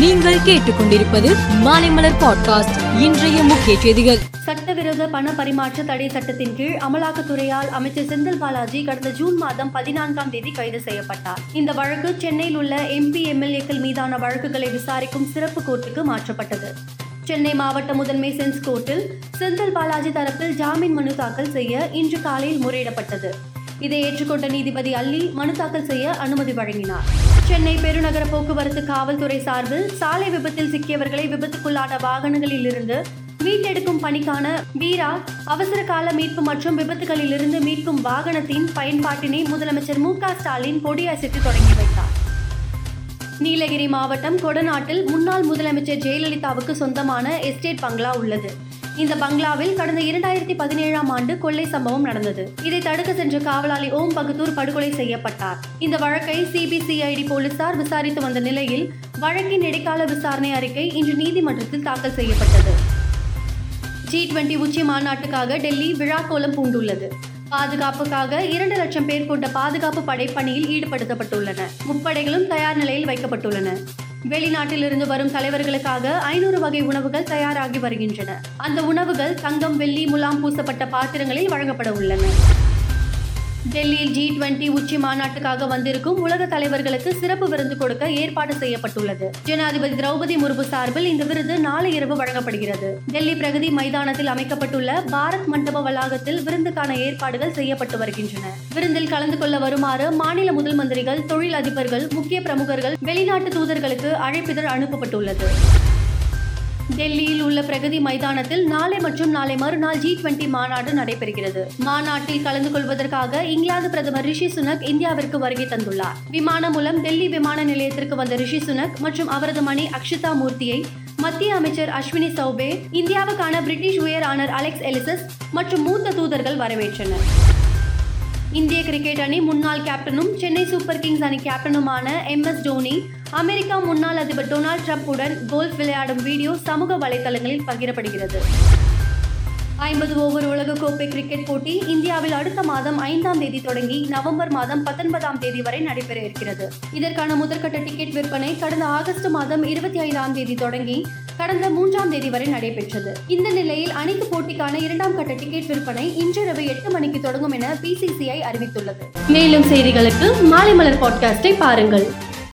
நீங்கள் கேட்டுக்கொண்டிருப்பது மாலைமலர் பாட்காஸ்ட். இன்றைய முக்கிய செய்திகள். சட்டவிரோத பண பரிமாற்ற தடை சட்டத்தின் கீழ் அமலாக்கத்துறையால் அமைச்சர் செந்தில் பாலாஜி கடந்த ஜூன் மாதம் பதினான்காம் தேதி கைது செய்யப்பட்டார். இந்த வழக்கு சென்னையில் உள்ள எம்பி எம்எல்ஏக்கள் மீதான வழக்குகளை விசாரிக்கும் சிறப்பு கோர்ட்டுக்கு மாற்றப்பட்டது. சென்னை மாவட்ட முதன்மை சென்ஸ் கோர்ட்டில் செந்தில் பாலாஜி தரப்பில் ஜாமீன் மனு தாக்கல் செய்ய இன்று காலையில் முறையிடப்பட்டது. இதை ஏற்றுக்கொண்ட நீதிபதி அல்லி மனு தாக்கல் செய்ய அனுமதி வழங்கினார். சென்னை பெருநகர போக்குவரத்து காவல்துறை சார்பில் சாலை விபத்தில் சிக்கியவர்களை விபத்துக்குள்ளான வாகனங்களில் இருந்து மீட்டெடுக்கும் பணிக்கான வீரா அவசர கால மீட்பு மற்றும் விபத்துகளிலிருந்து மீட்கும் வாகனத்தின் பயன்பாட்டினை முதலமைச்சர் மு க ஸ்டாலின் கொடியசைத்து தொடங்கி வைத்தார். நீலகிரி மாவட்டம் கொடநாட்டில் முன்னாள் முதலமைச்சர் ஜெயலலிதாவுக்கு சொந்தமான எஸ்டேட் பங்களா உள்ளது. இந்த பங்களாவில் கடந்த இரண்டாயிரத்தி பதினேழாம் ஆண்டு கொள்ளை சம்பவம் நடந்தது. இதை தடுக்க சென்ற காவலாளி ஓம் பகதூர் படுகொலை செய்யப்பட்டார். இந்த வழக்கை சிபிசிஐடி போலீசார் விசாரித்து வந்த நிலையில் வழக்கின் இடைக்கால விசாரணை அறிக்கை இன்று நீதிமன்றத்தில் தாக்கல் செய்யப்பட்டது. ஜி டுவெண்டி உச்சி மாநாட்டுக்காக டெல்லி விழாக்கோலம் பூண்டுள்ளது. பாதுகாப்புக்காக இரண்டு லட்சம் பேர் கொண்ட பாதுகாப்பு படைப்பணியில் ஈடுபடுத்தப்பட்டுள்ளன. முப்படைகளும் தயார் நிலையில் வைக்கப்பட்டுள்ளன. வெளிநாட்டிலிருந்து வரும் தலைவர்களுக்காக ஐநூறு வகை உணவுகள் தயாராகி வருகின்றன. அந்த உணவுகள் தங்கம் வெள்ளி முலாம் பூசப்பட்ட பாத்திரங்களில் வழங்கப்பட உள்ளன. டெல்லியில் ஜி டுவெண்டி உச்சி மாநாட்டுக்காக வந்திருக்கும் உலக தலைவர்களுக்கு சிறப்பு விருந்து கொடுக்க ஏற்பாடு செய்யப்பட்டுள்ளது. ஜனாதிபதி திரௌபதி முர்மு சார்பில் இந்த விருது நாளை இரவு வழங்கப்படுகிறது. டெல்லி பிரகதி மைதானத்தில் அமைக்கப்பட்டுள்ள பாரத் மண்டப வளாகத்தில் விருந்துக்கான ஏற்பாடுகள் செய்யப்பட்டு வருகின்றன. விருந்தில் கலந்து கொள்ள வருமாறு மாநில முதல் மந்திரிகள் தொழில் அதிபர்கள் முக்கிய பிரமுகர்கள் வெளிநாட்டு தூதர்களுக்கு அழைப்பிதழ் அனுப்பப்பட்டுள்ளது. டெல்லியில் உள்ள பிரகதி மைதானத்தில் நாளை மற்றும் நாளை மறுநாள் ஜி டுவெண்டி மாநாடு நடைபெறுகிறது. மாநாட்டில் கலந்து கொள்வதற்காக இங்கிலாந்து பிரதமர் ரிஷி சுனக் இந்தியாவிற்கு வருகை தந்துள்ளார். விமானம் மூலம் டெல்லி விமான நிலையத்திற்கு வந்த ரிஷி சுனக் மற்றும் அவரது மணி அக்ஷிதா மூர்த்தியை மத்திய அமைச்சர் அஸ்வினி சௌபே இந்தியாவுக்கான பிரிட்டிஷ் உயர் ஆனர் அலெக்ஸ் எலிசஸ் மற்றும் மூத்த தூதர்கள் வரவேற்றனர். இந்திய கிரிக்கெட் அணி முன்னாள் கேப்டனும் சென்னை சூப்பர் கிங்ஸ் அணி கேப்டனுமான எம் எஸ் டோனி அமெரிக்கா முன்னாள் அதிபர் டொனால்ட் ட்ரம்ப் உடன் கோல்ஃப் விளையாடும் வீடியோ சமூக வலைதளங்களில் பகிரப்படுகிறது. ஐம்பது ஓவர் உலகக்கோப்பை கிரிக்கெட் போட்டி இந்தியாவில் அடுத்த மாதம் ஐந்தாம் தேதி தொடங்கி நவம்பர் மாதம் பத்தொன்பதாம் தேதி வரை நடைபெற இருக்கிறது. இதற்கான முதற்கட்ட டிக்கெட் விற்பனை கடந்த ஆகஸ்ட் மாதம் இருபத்தி ஐந்தாம் தேதி தொடங்கி கடந்த மூன்றாம் தேதி வரை நடைபெற்றது. இந்த நிலையில் அணிக்கு போட்டிக்கான இரண்டாம் கட்ட டிக்கெட் விற்பனை இன்றிரவு எட்டு மணிக்கு தொடங்கும் என பிசிசிஐ அறிவித்துள்ளது. மேலும் செய்திகளுக்கு மாலை மலர் பாட்காஸ்டை பாருங்கள்.